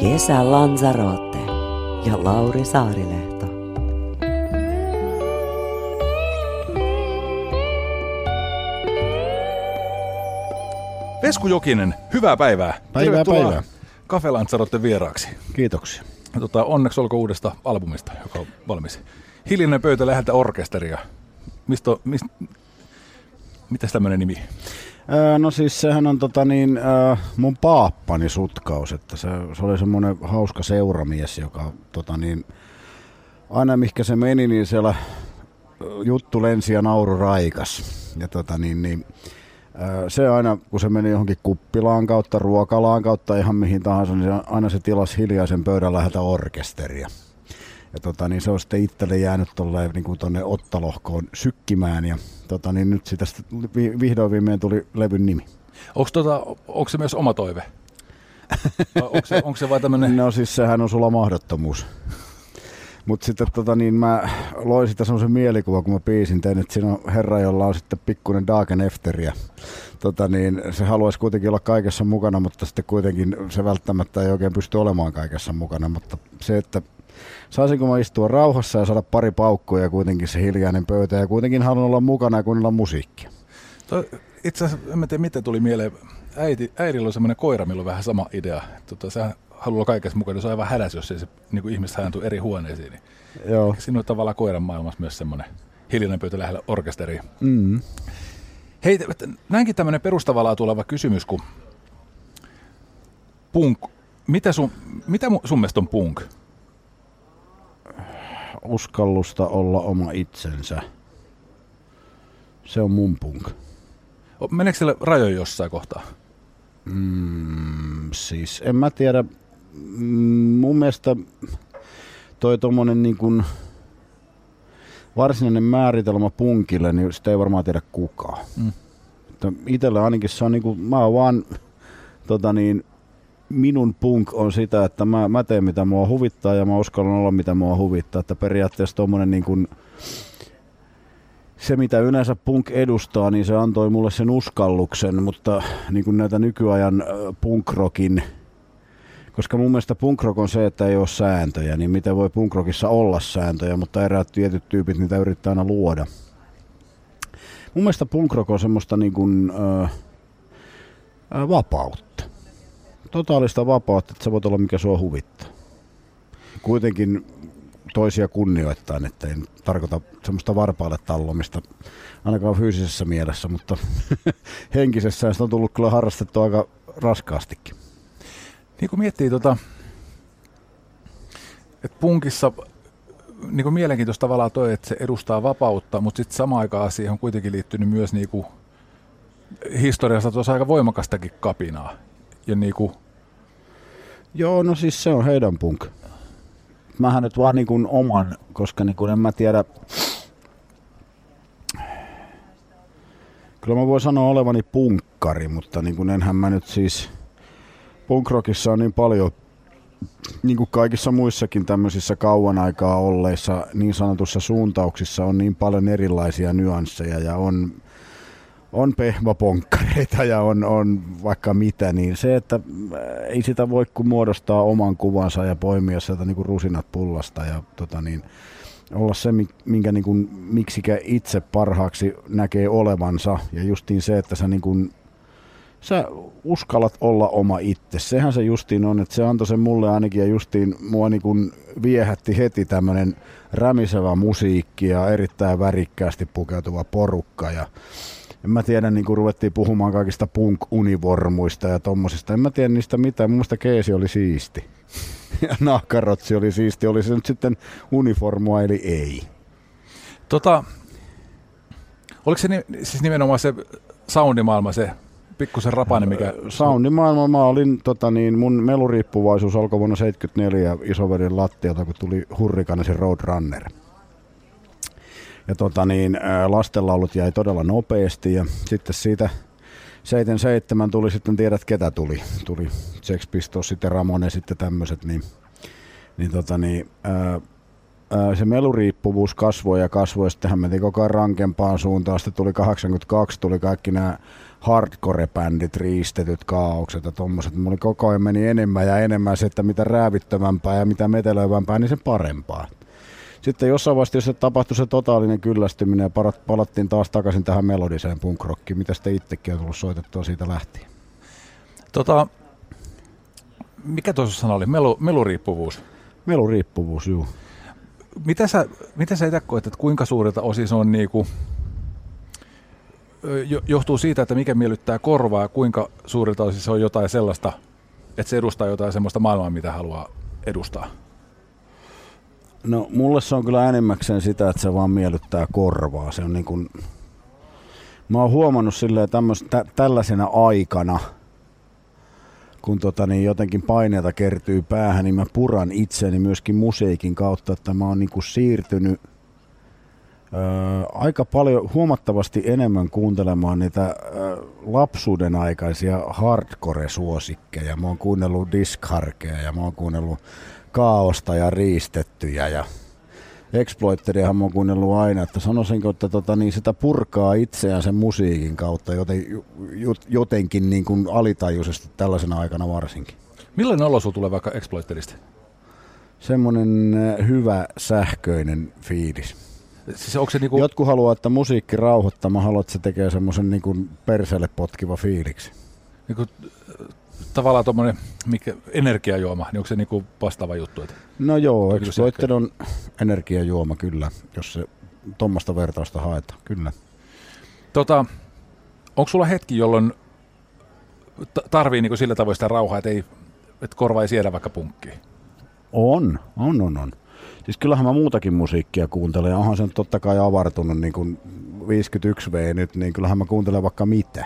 Kesä Lanzarote ja Lauri Saarilehto. Vesku Jokinen, hyvää päivää. Päivää, Tervetuloa päivää. Cafe Lanzarote vieraaksi. Kiitoksia. Tota, onneksi olko uudesta albumista, joka on valmis. Hiljainen pöytä läheltä orkesteria. Mistä, mist, mitäs tämmönen nimi? No siis sehän on tota niin, mun paappani sutkaus, että se, se oli semmoinen hauska seuramies, joka tota niin, aina mihinkä se meni, niin siellä juttu lensi ja nauru raikas. Ja tota niin, niin se aina, kun se meni johonkin kuppilaan kautta, ruokalaan kautta, ihan mihin tahansa, niin aina se tilasi hiljaisen pöydän läheltä orkesteria. Ja tota, niin se on sitten itselle jäänyt tolleen, niin tonne ottalohkoon sykkimään ja tota, niin nyt sitä sitten vi- vihdoin viimein tuli levyn nimi. Onko tota, onko se myös oma toive? Onko se, onko se vai tämmönen... No siis sehän on sulla mahdottomuus. Mutta sitten tota, niin mä loin sitä semmoisen mielikuvan, kun mä piisin tein, että siinä on herra, jolla on sitten pikkuinen Dagen Efteriä. Tota, niin se haluaisi kuitenkin olla kaikessa mukana, mutta sitten kuitenkin se välttämättä ei oikein pysty olemaan kaikessa mukana. Mutta se, että saisinko mä istua rauhassa ja saada pari paukkua ja kuitenkin se hiljainen pöytä ja kuitenkin haluan olla mukana ja kuunnella musiikkia. Toi, itse asiassa, en mä tiedä miten tuli mieleen. Äiti, äidillä on semmoinen koira, millä on vähän sama idea. Tota, sehän haluaa olla kaikessa mukana. Se on aivan hädäs, jos ei se niin ihmiset hajantuu eri huoneisiin. Niin Joo. Siinä on tavallaan koiran maailmassa myös semmoinen hiljainen pöytä lähellä orkesteria. Mm. Hei, näinkin tämmöinen perustavaa tuleva kysymys, kun punk, mitä sun, mitä sun mielestä on punk? Uskallusta olla oma itsensä. Se on mun punk. Meneekö siellä rajoja jossain kohtaa? Mm, siis en mä tiedä. Mm, mun mielestä toi tommonen niin kun varsinainen määritelmä punkille, niin sitä ei varmaan tiedä kukaan. Mm. Itellä ainakin se on niinku, mä oon vaan tota niin, minun punk on sitä, että mä, mä teen mitä mua huvittaa ja mä uskallan olla mitä mua huvittaa. Että periaatteessa tommonen niin kuin, se mitä yleensä punk edustaa, niin se antoi mulle sen uskalluksen, mutta niin kuin näitä nykyajan ö, punkrockin, koska mun mielestä punkrock on se, että ei ole sääntöjä, niin miten voi punkrockissa olla sääntöjä, mutta eräät tietyt tyypit niitä yrittää aina luoda. Mun mielestä punkrock on semmoista niin kuin, ö, vapautta. Totaalista vapautta, että sä voit olla mikä sua huvittaa. Kuitenkin toisia kunnioittain, että en tarkoita semmoista varpaalle tallomista ainakaan fyysisessä mielessä, mutta henkisessä sitä on tullut kyllä harrastettua aika raskaastikin. Niin kuin miettii tota, että punkissa niin kuin mielenkiintoista tavallaan toi, että se edustaa vapautta, mutta sitten samaan aikaan siihen on kuitenkin liittynyt myös niin kuin historiassa tuossa aika voimakastakin kapinaa. Ja niin kuin, Joo, no siis se on heidän punk. Mähän nyt vaan niin kuin oman, koska niin kuin en mä tiedä... Kyllä mä voin sanoa olevani punkkari, mutta niin kuin enhän mä nyt siis... Punkrockissa on niin paljon, niin kuin kaikissa muissakin tämmöisissä kauan aikaa olleissa niin sanotussa suuntauksissa on niin paljon erilaisia nyansseja ja on on pehmoponkkareita ja on, on vaikka mitä, niin se, että äh, ei sitä voi kuin muodostaa oman kuvansa ja poimia sieltä niin kuin rusinat pullasta ja tota niin, olla se, mi- minkä niin kuin, miksikä itse parhaaksi näkee olevansa ja justiin se, että sä niin kuin, sä uskallat olla oma itse. Sehän se justiin on, että se antoi sen mulle ainakin ja justiin mua niin kuin viehätti heti tämmöinen rämisevä musiikki ja erittäin värikkäästi pukeutuva porukka ja en mä tiedä, niin kuin ruvettiin puhumaan kaikista punk-univormuista ja tommosista. En mä tiedä niistä mitään. Mun mielestä keesi oli siisti. Ja nahkarotsi oli siisti. Oli se nyt sitten uniformua eli ei. tota, Oliko se ni, siis nimenomaan se soundimaailma, se pikkusen rapane, mikä... Soundimaailma, mä olin, tota niin, mun meluriippuvaisuus alkoi vuonna 74 isoverin lattiota, kun tuli Hurrikanesi Roadrunner. Ja tota niin, lastenlaulut jäi todella nopeasti ja sitten siitä 77 tuli sitten, tiedät ketä tuli. Tuli Sex Pistols, sitten Ramone, sitten tämmöiset, niin, niin, tota niin ää, se meluriippuvuus kasvoi ja kasvoi, sitten hän meni koko ajan rankempaan suuntaan. Sitten tuli 82, tuli kaikki nämä hardcore-bändit, riistetyt kaaukset ja tommoset. Mulla koko ajan meni enemmän ja enemmän se, että mitä räävittömämpää ja mitä metelöivämpää, niin se parempaa. Sitten jossain vaiheessa se tapahtui se totaalinen kyllästyminen ja palattiin taas takaisin tähän melodiseen punkrockiin. Mitä sitten itsekin on tullut soitettua siitä lähtien? Tota, mikä tuossa sana oli? Melu, meluriippuvuus? Meluriippuvuus, juu. Mitä sä, mitä sä itse koet, että kuinka suurilta osin se on niinku, johtuu siitä, että mikä miellyttää korvaa ja kuinka suurilta osin se on jotain sellaista, että se edustaa jotain sellaista maailmaa, mitä haluaa edustaa? No mulle se on kyllä enemmäkseen sitä, että se vaan miellyttää korvaa. Se on niin kuin, mä oon huomannut silleen tämmöis, tä, tällaisena aikana, kun tota, niin jotenkin paineita kertyy päähän, niin mä puran itseni myöskin musiikin kautta, että mä oon niin kuin siirtynyt – aika paljon, huomattavasti enemmän kuuntelemaan niitä ö, lapsuuden aikaisia hardcore-suosikkeja. Mä oon kuunnellut Diskharkeja ja mä oon kuunnellut Kaaosta ja Riistettyjä ja Exploiteriahan mä oon kuunnellut aina, että sanoisinko, että tota, niin sitä purkaa itseään sen musiikin kautta joten, jotenkin niin kuin alitajuisesti tällaisena aikana varsinkin. Millainen olo sulla tulee vaikka Exploiterista? Semmoinen hyvä sähköinen fiilis. Siis onko se niinku... Jotkut haluaa, että musiikki rauhoittaa. Mä haluan, että se tekee semmoisen niinku perselle potkiva fiiliksi. Niinku, tavallaan tuommoinen energiajuoma, niin onko se niinku vastaava juttu? Että no joo, Exploited on energiajuoma kyllä, jos se tuommoista vertausta haetaan, kyllä. Tota, onko sulla hetki, jolloin tarvii niinku sillä tavoin sitä rauhaa, että, ei, että korva ei siedä vaikka punkkiin? On, on, on, on. Siis kyllähän mä muutakin musiikkia kuuntelen ja onhan se nyt totta kai avartunut niin kuin 51V nyt, niin kyllähän mä kuuntelen vaikka mitä.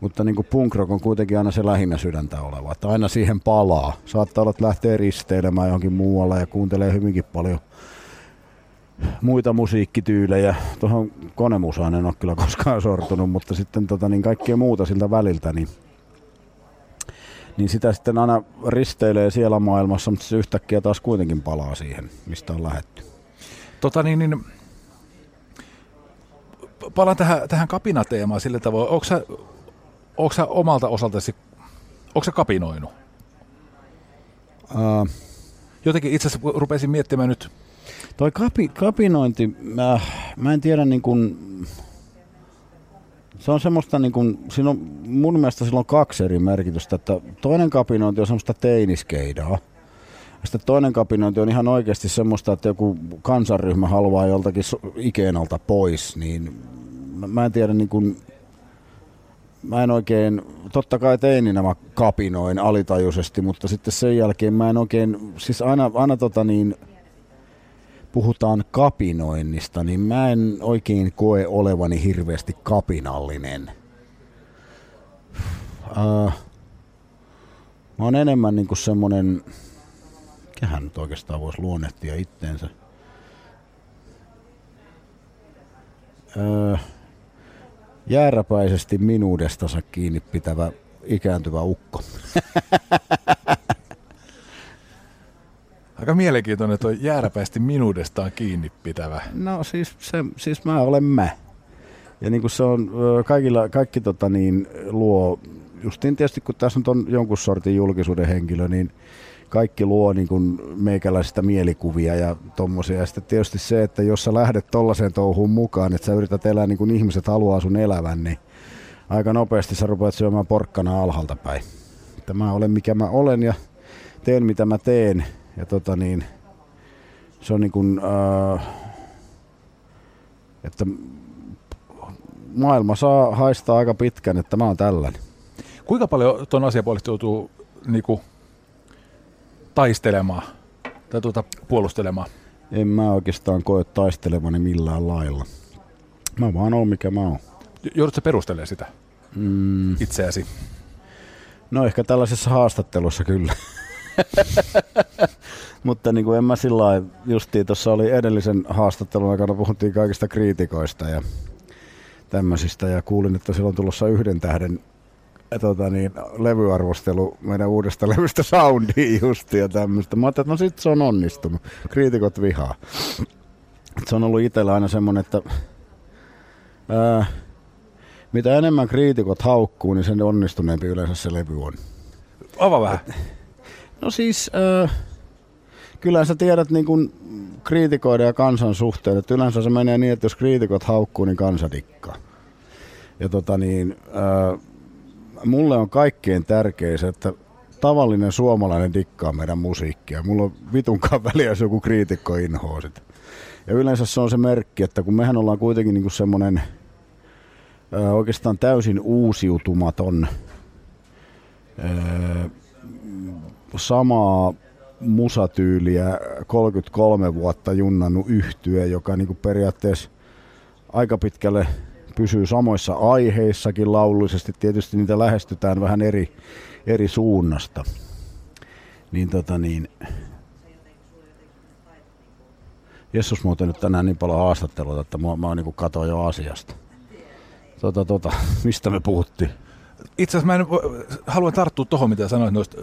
Mutta niin kuin punk rock on kuitenkin aina se lähinnä sydäntä oleva, että aina siihen palaa. Saattaa olla, että lähtee risteilemään johonkin muualle ja kuuntelee hyvinkin paljon muita musiikkityylejä. Tuohon konemusaan en ole kyllä koskaan sortunut, mutta sitten tota, niin kaikkea muuta siltä väliltä, niin niin sitä sitten aina risteilee siellä maailmassa, mutta se yhtäkkiä taas kuitenkin palaa siihen, mistä on lähetty. Tota niin, niin palaan tähän, tähän kapinateemaan sillä tavoin. Onko sä, onko sä omalta osaltasi, onko sä kapinoinut? Uh, Jotenkin itse asiassa rupesin miettimään nyt. Toi kapi, kapinointi, mä, mä en tiedä niin kuin, se on semmoista, niin kuin, siinä on, mun mielestä sillä on kaksi eri merkitystä. Että toinen kapinointi on semmoista teiniskeidaa. Sitten toinen kapinointi on ihan oikeasti semmoista, että joku kansanryhmä haluaa joltakin ikeenalta pois, niin mä en tiedä niin kuin, mä en oikein, totta kai teininä mä kapinoin alitajuisesti, mutta sitten sen jälkeen mä en oikein, siis aina, aina tota niin, puhutaan kapinoinnista, niin mä en oikein koe olevani hirveästi kapinallinen. Uh, mä oon enemmän niinku semmonen, mikähän nyt oikeastaan voisi luonnehtia itteensä. Uh, jääräpäisesti minuudestansa kiinni pitävä ikääntyvä ukko. Aika mielenkiintoinen tuo jääräpäisesti minuudestaan kiinni pitävä. No siis, se, siis mä olen mä. Ja niin kuin se on, kaikilla, kaikki tota niin, luo, justiin tietysti kun tässä on jonkun sortin julkisuuden henkilö, niin kaikki luo niin kuin meikäläisistä mielikuvia ja tommosia. Ja sitten tietysti se, että jos sä lähdet tollaiseen touhuun mukaan, että sä yrität elää niin kuin ihmiset haluaa sun elävän, niin aika nopeasti sä rupeat syömään porkkana alhaalta päin. Että mä olen mikä mä olen ja teen mitä mä teen ja tota niin, se on niin kuin, äh, että maailma saa haistaa aika pitkän, että mä oon tällainen. Kuinka paljon tuon asian puolesta joutuu niin kuin, taistelemaan tai tuota, puolustelemaan? En mä oikeastaan koe taistelemani millään lailla. Mä vaan oon mikä mä oon. Joudutko perustelemaan sitä mm. itseäsi? No ehkä tällaisessa haastattelussa kyllä. Mutta niin kuin en mä sillä lailla, justiin tuossa oli edellisen haastattelun aikana puhuttiin kaikista kriitikoista ja tämmöisistä ja kuulin, että silloin tulossa yhden tähden tota niin, levyarvostelu meidän uudesta levystä soundiin justi ja tämmöistä. Mä ajattelin, että no sit se on onnistunut. Kriitikot vihaa. Se on ollut itsellä aina semmonen, että ää, mitä enemmän kriitikot haukkuu, niin sen onnistuneempi yleensä se levy on. Ava vähän. No siis, ää, kyllä sä tiedät niin kuin kriitikoiden ja kansan suhteen, että yleensä se menee niin, että jos kriitikot haukkuu, niin kansa dikkaa. Ja tota niin, ää, mulle on kaikkein tärkein se, että tavallinen suomalainen dikkaa meidän musiikkia. Mulla on vitunkaan väliä, jos joku kriitikko inhoa sitä. Ja yleensä se on se merkki, että kun mehän ollaan kuitenkin niinku semmoinen oikeastaan täysin uusiutumaton ää, samaa musatyyliä 33 vuotta junnannut yhtyö, joka niinku periaatteessa aika pitkälle pysyy samoissa aiheissakin laulullisesti. Tietysti niitä lähestytään vähän eri, eri suunnasta. Niin tota niin, Jessus muuten nyt tänään niin paljon haastattelua, että mä, mä niin katoin jo asiasta. Tota, tota, mistä me puhuttiin? Itse asiassa mä en, haluan tarttua tuohon, mitä sanoit noista.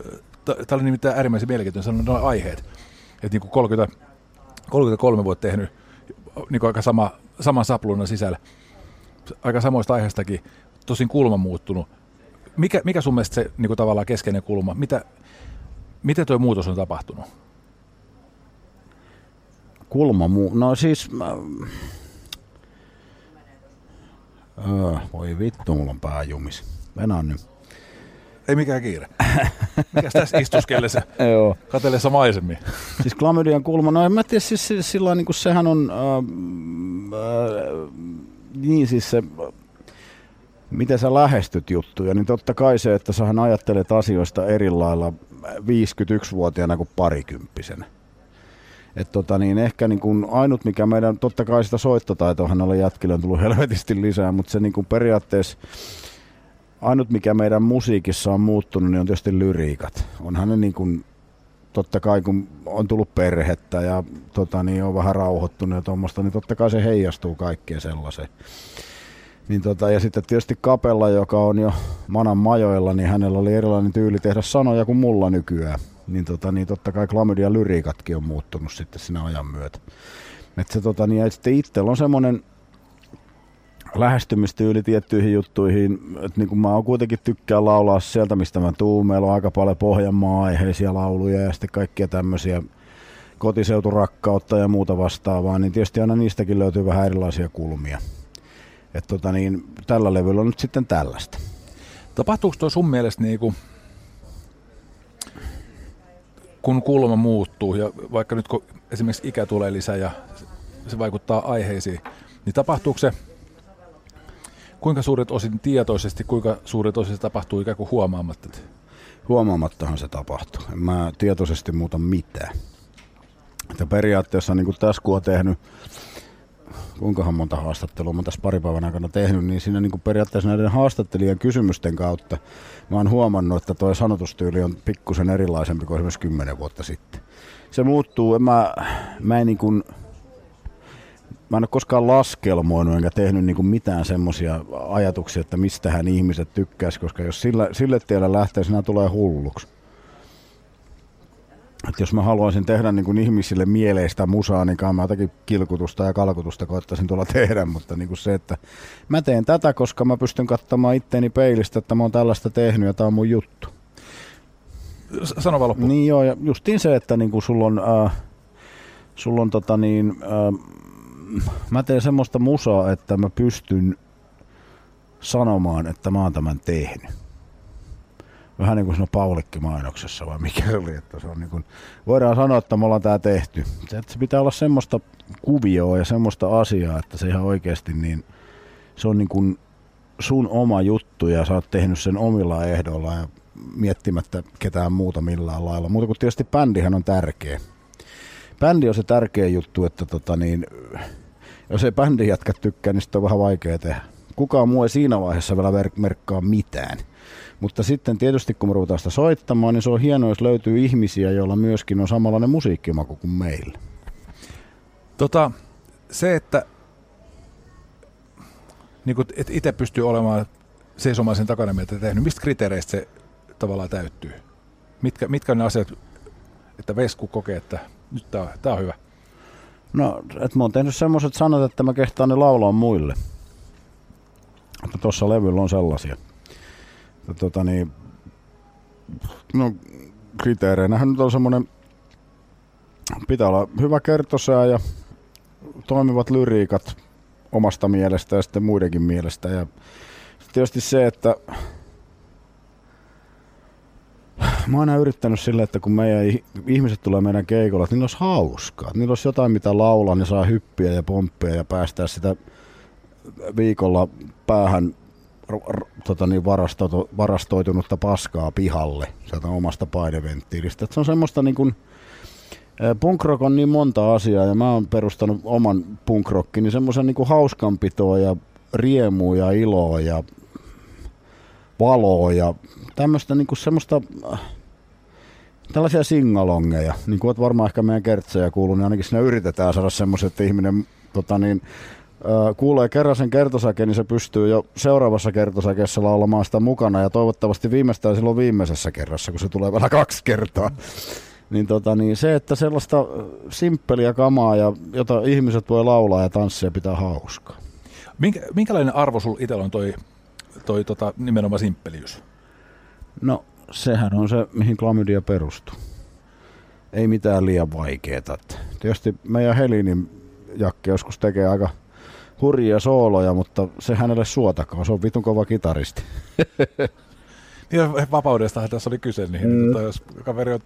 Tämä oli nimittäin äärimmäisen mielenkiintoinen sanoa noin aiheet. Että niin kuin 30, 33 vuotta tehnyt niin aika sama, saman sapluunan sisällä aika samoista aiheistakin, tosin kulma muuttunut. Mikä, mikä sun mielestä se niin kuin tavallaan keskeinen kulma? Mitä, miten tuo muutos on tapahtunut? Kulma muu... No siis... Mä... Öö, voi vittu, mulla on pää jumis. Venään nyt. Ei mikään kiire. Mikäs tässä istuskellessa? Joo. Katellessa maisemmin. siis klamydian kulma, no en mä tiedä, siis, siis sillä niin kuin sehän on, äh, äh, niin siis se, miten sä lähestyt juttuja, niin totta kai se, että sähän ajattelet asioista eri lailla 51-vuotiaana kuin parikymppisenä. Et tota niin, ehkä niin kun ainut, mikä meidän, totta kai sitä soittotaitoahan oli jätkille on tullut helvetisti lisää, mutta se niin kun periaatteessa ainut, mikä meidän musiikissa on muuttunut, niin on tietysti lyriikat. Onhan ne niin kun, totta kai kun on tullut perhettä ja tota niin, on vähän rauhoittunut ja tuommoista, niin totta kai se heijastuu kaikkeen sellaiseen. Niin tota, ja sitten tietysti Kapella, joka on jo manan majoilla, niin hänellä oli erilainen tyyli tehdä sanoja kuin mulla nykyään. Niin, tota, niin totta kai klamydia lyriikatkin on muuttunut sitten sinä ajan myötä. Et se, tota, niin, ja sitten itsellä on semmoinen lähestymistyyli tiettyihin juttuihin, että niin kuin mä oon kuitenkin tykkää laulaa sieltä, mistä mä tuun. Meillä on aika paljon Pohjanmaa-aiheisia lauluja ja sitten kaikkia tämmöisiä kotiseuturakkautta ja muuta vastaavaa, niin tietysti aina niistäkin löytyy vähän erilaisia kulmia. Et tota niin, tällä levyllä on nyt sitten tällaista. Tapahtuuko tuo sun mielestä niin kuin, kun kulma muuttuu ja vaikka nyt kun esimerkiksi ikä tulee lisää ja se vaikuttaa aiheisiin, niin tapahtuuko se kuinka suuret osin tietoisesti, kuinka suuret osin se tapahtuu ikään kuin huomaamatta? Huomaamattahan se tapahtuu. En mä tietoisesti muuta mitään. Että periaatteessa niin kuin tässä kun on tehnyt, kuinkahan monta haastattelua mä tässä pari päivän aikana tehnyt, niin siinä niin kuin periaatteessa näiden haastattelijan kysymysten kautta mä oon huomannut, että tuo sanotustyyli on pikkusen erilaisempi kuin esimerkiksi kymmenen vuotta sitten. Se muuttuu, mä, mä en niin kuin, mä en ole koskaan laskelmoinut enkä tehnyt niin kuin mitään semmoisia ajatuksia, että mistähän ihmiset tykkäisi, koska jos sillä, sille tiellä lähtee, sinä tulee hulluksi. Et jos mä haluaisin tehdä niin kuin ihmisille mieleistä musaa, niin kai mä jotakin kilkutusta ja kalkutusta koettaisin tuolla tehdä, mutta niin kuin se, että mä teen tätä, koska mä pystyn katsomaan itteeni peilistä, että mä oon tällaista tehnyt ja tää on mun juttu. Sano vaan loppuun. Niin joo, ja justiin se, että niin kuin sulla on, äh, sulla on tota niin, äh, mä teen semmoista musaa, että mä pystyn sanomaan, että mä oon tämän tehnyt. Vähän niin kuin siinä Paulikki-mainoksessa vai mikä oli, että se on niin kuin, voidaan sanoa, että me ollaan tämä tehty. Se, että se pitää olla semmoista kuvioa ja semmoista asiaa, että se ihan oikeasti niin, se on niin kuin sun oma juttu ja sä oot tehnyt sen omilla ehdoilla ja miettimättä ketään muuta millään lailla. Mutta kun tietysti bändihän on tärkeä. Bändi on se tärkeä juttu, että tota niin, jos ei bändin jätkä tykkää, niin sitten on vähän vaikea tehdä. Kukaan muu ei siinä vaiheessa vielä ver- merkkaa mitään. Mutta sitten tietysti kun me ruvetaan sitä soittamaan, niin se on hienoa, jos löytyy ihmisiä, joilla myöskin on samanlainen musiikkimaku kuin meillä. Tota, se, että niin kun, et itse pystyy olemaan seisomaan sen takana, mitä tehnyt, mistä kriteereistä se tavallaan täyttyy? Mitkä, mitkä on ne asiat, että Vesku kokee, että nyt tämä on, on hyvä? No, että mä oon tehnyt semmoiset sanat, että mä kehtaan ne laulaa muille. Että tuossa levyllä on sellaisia. Ja tota niin, no kriteereinähän nyt on semmoinen, pitää olla hyvä kertosää ja toimivat lyriikat omasta mielestä ja sitten muidenkin mielestä. Ja tietysti se, että mä oon aina yrittänyt sille, että kun meidän ihmiset tulee meidän keikolla, niillä olisi hauskaa. Että niillä olisi jotain, mitä laulaa, niin saa hyppiä ja pomppia ja päästää sitä viikolla päähän tota niin, varastoitu, varastoitunutta paskaa pihalle sieltä omasta paineventtiilistä. Että se on semmoista niin kuin, Punk rock on niin monta asiaa ja mä oon perustanut oman punkrockin, niin semmoisen niin hauskanpitoa ja riemua ja iloa ja valoa ja tämmöistä niin kuin semmoista tällaisia singalongeja, niin kuin varmaan ehkä meidän kertsejä kuuluu, niin ainakin siinä yritetään saada semmoiset, että ihminen tota niin, kuulee kerran sen kertosäke, niin se pystyy jo seuraavassa kertosäkeessä laulamaan sitä mukana ja toivottavasti viimeistään silloin viimeisessä kerrassa, kun se tulee vielä kaksi kertaa. Niin, tota, niin se, että sellaista simppeliä kamaa, ja, jota ihmiset voi laulaa ja tanssia pitää hauskaa. Minkä, minkälainen arvo sulla itsellä on toi, toi tota, nimenomaan simppeliys? No sehän on se, mihin klamydia perustuu. Ei mitään liian vaikeeta. Tietysti meidän Helinin Jakke joskus tekee aika hurjia sooloja, mutta se hänelle suotakaan. Se on vitun kova kitaristi. niin, vapaudestahan tässä oli kyse. Niin, mm. tota, jos kaveri on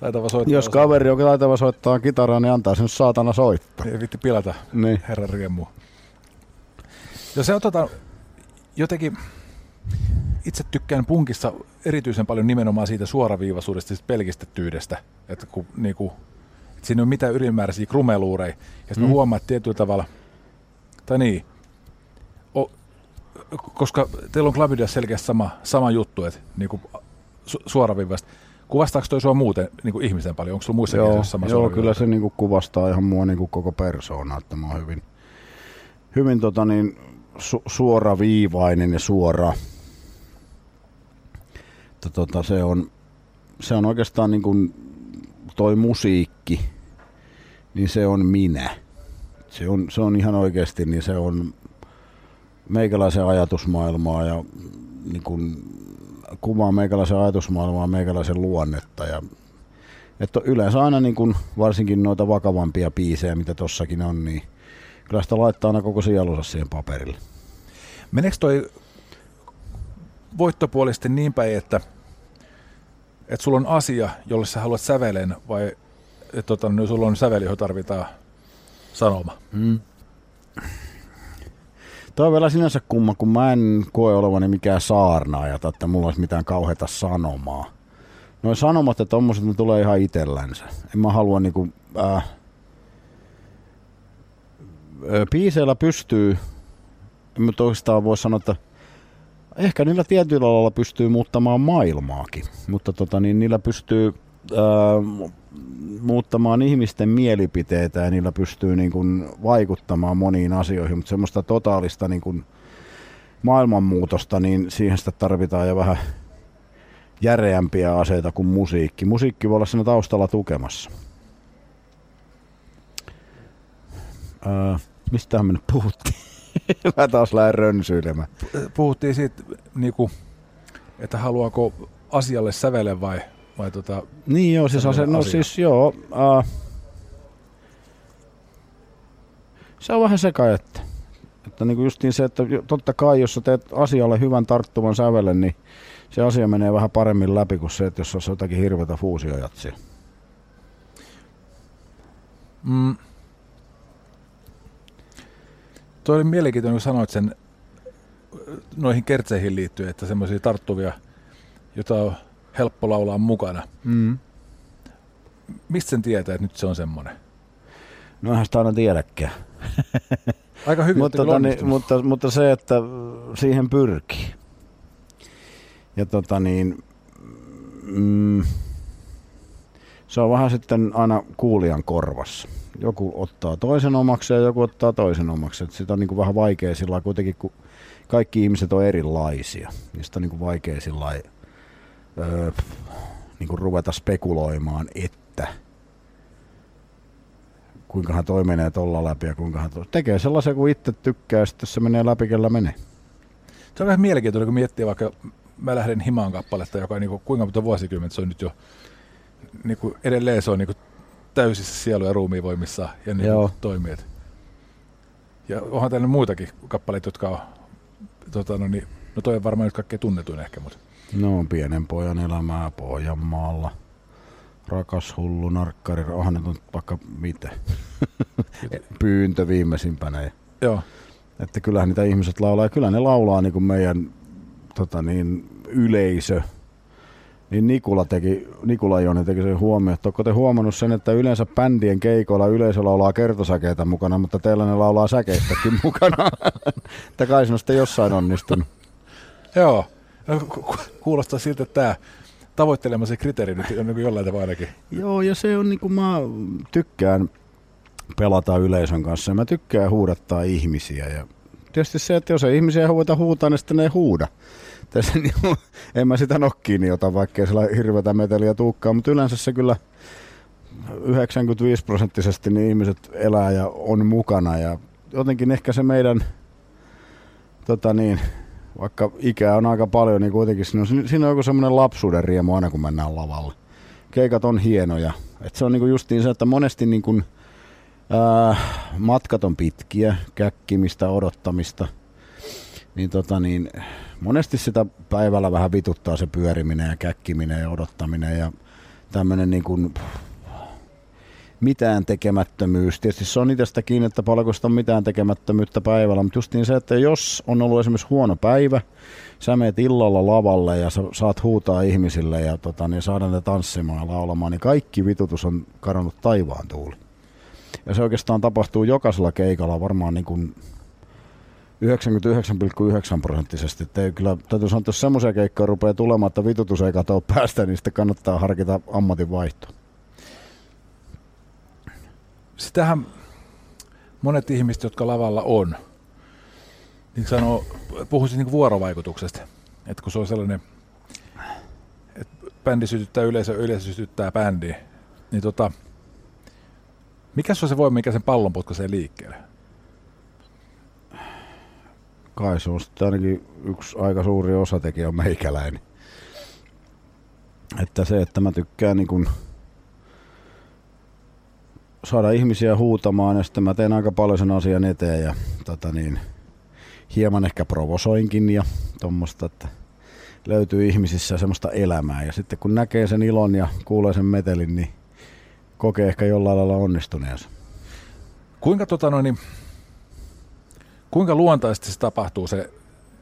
taitava soittaa. Jos kaveri on taitava soittaa kitaraa, niin antaa sen saatana soittaa. Ei vitti pilata niin. herran riemu. Ja se on tota, jotenkin, itse tykkään punkissa erityisen paljon nimenomaan siitä suoraviivaisuudesta, siitä pelkistettyydestä, että kun niinku, että siinä ei ole mitään ylimääräisiä krumeluureja, ja sitten mm. huomaa, että tietyllä tavalla, tai niin, o, koska teillä on Klavidiassa selkeästi sama, sama juttu, että niinku, su, suoraviivasta, Kuvastaako toi sua muuten niin kuin ihmisen paljon? Onko sulla muissa joo, sama Joo, kyllä se niin kuin kuvastaa ihan mua niin kuin koko persoona, että mä oon hyvin, hyvin tota niin, su- suoraviivainen ja suora. Että tota, se, on, se on oikeastaan niin kuin toi musiikki, niin se on minä. Se on, se on ihan oikeasti, niin se on meikäläisen ajatusmaailmaa ja niin kuin kuvaa meikäläisen ajatusmaailmaa, meikäläisen luonnetta. Ja, että yleensä aina niin kuin, varsinkin noita vakavampia biisejä, mitä tossakin on, niin kyllä sitä laittaa aina koko sielunsa siihen paperille. Meneekö toi voittopuolisesti niin päin, että, että sulla on asia, jolle sä haluat sävelen, vai että tota, niin sulla on säveli, johon tarvitaan sanoma? Mm. Tuo on vielä sinänsä kumma, kun mä en koe olevani mikään saarnaaja, että mulla olisi mitään kauheita sanomaa. Noin sanomat ja tommoset, ne tulee ihan itsellänsä. En mä halua niinku, äh, biiseillä pystyy, mä oikeastaan voi sanoa, että ehkä niillä tietyillä alalla pystyy muuttamaan maailmaakin, mutta tota, niin niillä pystyy äh, muuttamaan ihmisten mielipiteitä ja niillä pystyy niin kuin vaikuttamaan moniin asioihin, mutta semmoista totaalista niin kuin maailmanmuutosta, niin siihen sitä tarvitaan jo vähän järeämpiä aseita kuin musiikki. Musiikki voi olla siinä taustalla tukemassa. Öö, mistähän me nyt puhuttiin? Mä taas lähden rönsyilemään. Puhuttiin siitä, niin kuin, että haluaako asialle sävele vai vai tota, niin joo, siis, ase, no siis joo. Uh, se on vähän seka, että, että niin justiin se, että totta kai jos sä teet asialle hyvän tarttuvan sävelen, niin se asia menee vähän paremmin läpi kuin se, että jos on jotakin hirveätä fuusiojatsia. Mm. Tuo oli mielenkiintoinen, kun sanoit sen noihin kertseihin liittyen, että semmoisia tarttuvia, joita on helppo laulaa mukana. Mm. Mistä sen tietää, että nyt se on semmoinen? No eihän sitä aina tiedäkään. Aika hyvin, mutta, tota, niin, mutta, mutta, se, että siihen pyrkii. Ja tota niin, mm, se on vähän sitten aina kuulijan korvassa. Joku ottaa toisen omaksi ja joku ottaa toisen omaksi. Et sitä on niin kuin vähän vaikea sillä kuitenkin, kun kaikki ihmiset on erilaisia. Niin sitä on niin kuin vaikea sillä öö, niin kuin ruveta spekuloimaan, että kuinka toi menee tolla läpi ja kuinka hän tekee sellaisen kuin itse tykkää ja sitten se menee läpi, kellä menee. Se on vähän mielenkiintoinen, kun miettii vaikka mä lähden himaan kappaletta, joka on niin kuin, kuinka monta vuosikymmentä se on nyt jo niin kuin edelleen se on niin kuin täysissä sielu- ja ruumiinvoimissa ja niin Joo. toimii. Ja onhan täällä muitakin kappaleita, jotka on, tota, no, niin, no toi on varmaan nyt kaikkein tunnetuin ehkä, mutta. No on pienen pojan elämää Pohjanmaalla. Rakas hullu narkkari, onhan nyt on vaikka mitä. Pyyntö viimeisimpänä. Ja, Joo. Että kyllähän niitä ihmiset laulaa, ja kyllä ne laulaa niin kuin meidän tota niin, yleisö, niin Nikula, teki, Nikula Joni teki sen huomioon, että onko te huomannut sen, että yleensä bändien keikoilla yleisö laulaa kertosäkeitä mukana, mutta teillä ne laulaa säkeistäkin mukana. että kai sinusta jossain onnistunut. Joo, kuulostaa siltä, että tämä tavoittelemasi kriteeri nyt on niin jollain tavalla ainakin. Joo, ja se on niin kuin mä tykkään pelata yleisön kanssa ja mä tykkään huudattaa ihmisiä ja tietysti se, että jos ei ihmisiä voita huutaa, niin sitten ne ei huuda. Tässä, niin, en mä sitä nokkiin niin ota, vaikka ei sillä hirveätä meteliä tuukkaa, mutta yleensä se kyllä 95 prosenttisesti niin ihmiset elää ja on mukana ja jotenkin ehkä se meidän tota niin, vaikka ikää on aika paljon, niin kuitenkin siinä on, siinä on joku semmoinen lapsuuden riemu aina, kun mennään lavalle. Keikat on hienoja. Et se on niinku justiin se, että monesti niinku, ää, matkat on pitkiä, käkkimistä, odottamista. Niin tota niin, monesti sitä päivällä vähän vituttaa se pyöriminen ja käkkiminen ja odottaminen ja tämmöinen niin kuin mitään tekemättömyys. Tietysti se on itsestä kiinni, että paljonko sitä on mitään tekemättömyyttä päivällä, mutta just niin se, että jos on ollut esimerkiksi huono päivä, sä meet illalla lavalle ja sä saat huutaa ihmisille ja tota, niin saada ne tanssimaan ja laulamaan, niin kaikki vitutus on kadonnut taivaan tuuli. Ja se oikeastaan tapahtuu jokaisella keikalla varmaan niin kuin 99,9 prosenttisesti. Että ei kyllä, täytyy sanoa, että jos semmoisia keikkoja rupeaa tulemaan, että vitutus ei katoa päästä, niin sitten kannattaa harkita ammatin vaihtoa. Sitähän monet ihmiset, jotka lavalla on, niin sanoo, puhuisin niin vuorovaikutuksesta. Että kun se on sellainen, että bändi sytyttää yleisö, yleisö sytyttää bändi, niin tota, mikä se on se voima, mikä sen pallon potkaisee liikkeelle? Kai se on sitten ainakin yksi aika suuri osatekijä on meikäläinen. Että se, että mä tykkään niin kun saada ihmisiä huutamaan ja sitten mä teen aika paljon sen asian eteen ja tota niin, hieman ehkä provosoinkin ja tuommoista, että löytyy ihmisissä semmoista elämää ja sitten kun näkee sen ilon ja kuulee sen metelin, niin kokee ehkä jollain lailla onnistuneensa. Kuinka tota noin, niin Kuinka luontaisesti se tapahtuu se